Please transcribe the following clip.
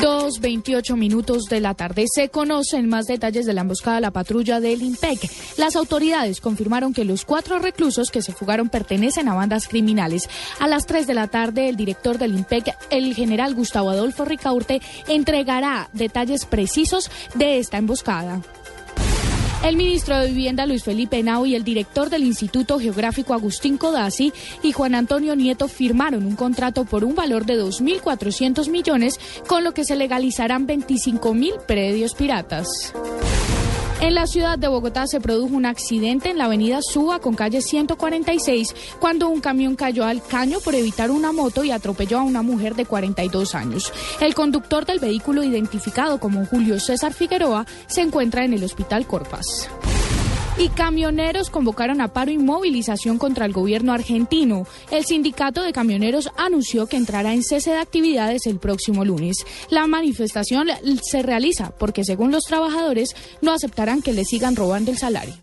Dos veintiocho minutos de la tarde. Se conocen más detalles de la emboscada a la patrulla del IMPEC. Las autoridades confirmaron que los cuatro reclusos que se fugaron pertenecen a bandas criminales. A las tres de la tarde, el director del IMPEC, el general Gustavo Adolfo Ricaurte, entregará detalles precisos de esta emboscada. El ministro de Vivienda Luis Felipe Nau y el director del Instituto Geográfico Agustín Codazzi y Juan Antonio Nieto firmaron un contrato por un valor de 2.400 millones, con lo que se legalizarán 25.000 predios piratas. En la ciudad de Bogotá se produjo un accidente en la avenida Suba con calle 146 cuando un camión cayó al caño por evitar una moto y atropelló a una mujer de 42 años. El conductor del vehículo identificado como Julio César Figueroa se encuentra en el hospital Corpas. Y camioneros convocaron a paro y movilización contra el gobierno argentino. El sindicato de camioneros anunció que entrará en cese de actividades el próximo lunes. La manifestación se realiza porque, según los trabajadores, no aceptarán que le sigan robando el salario.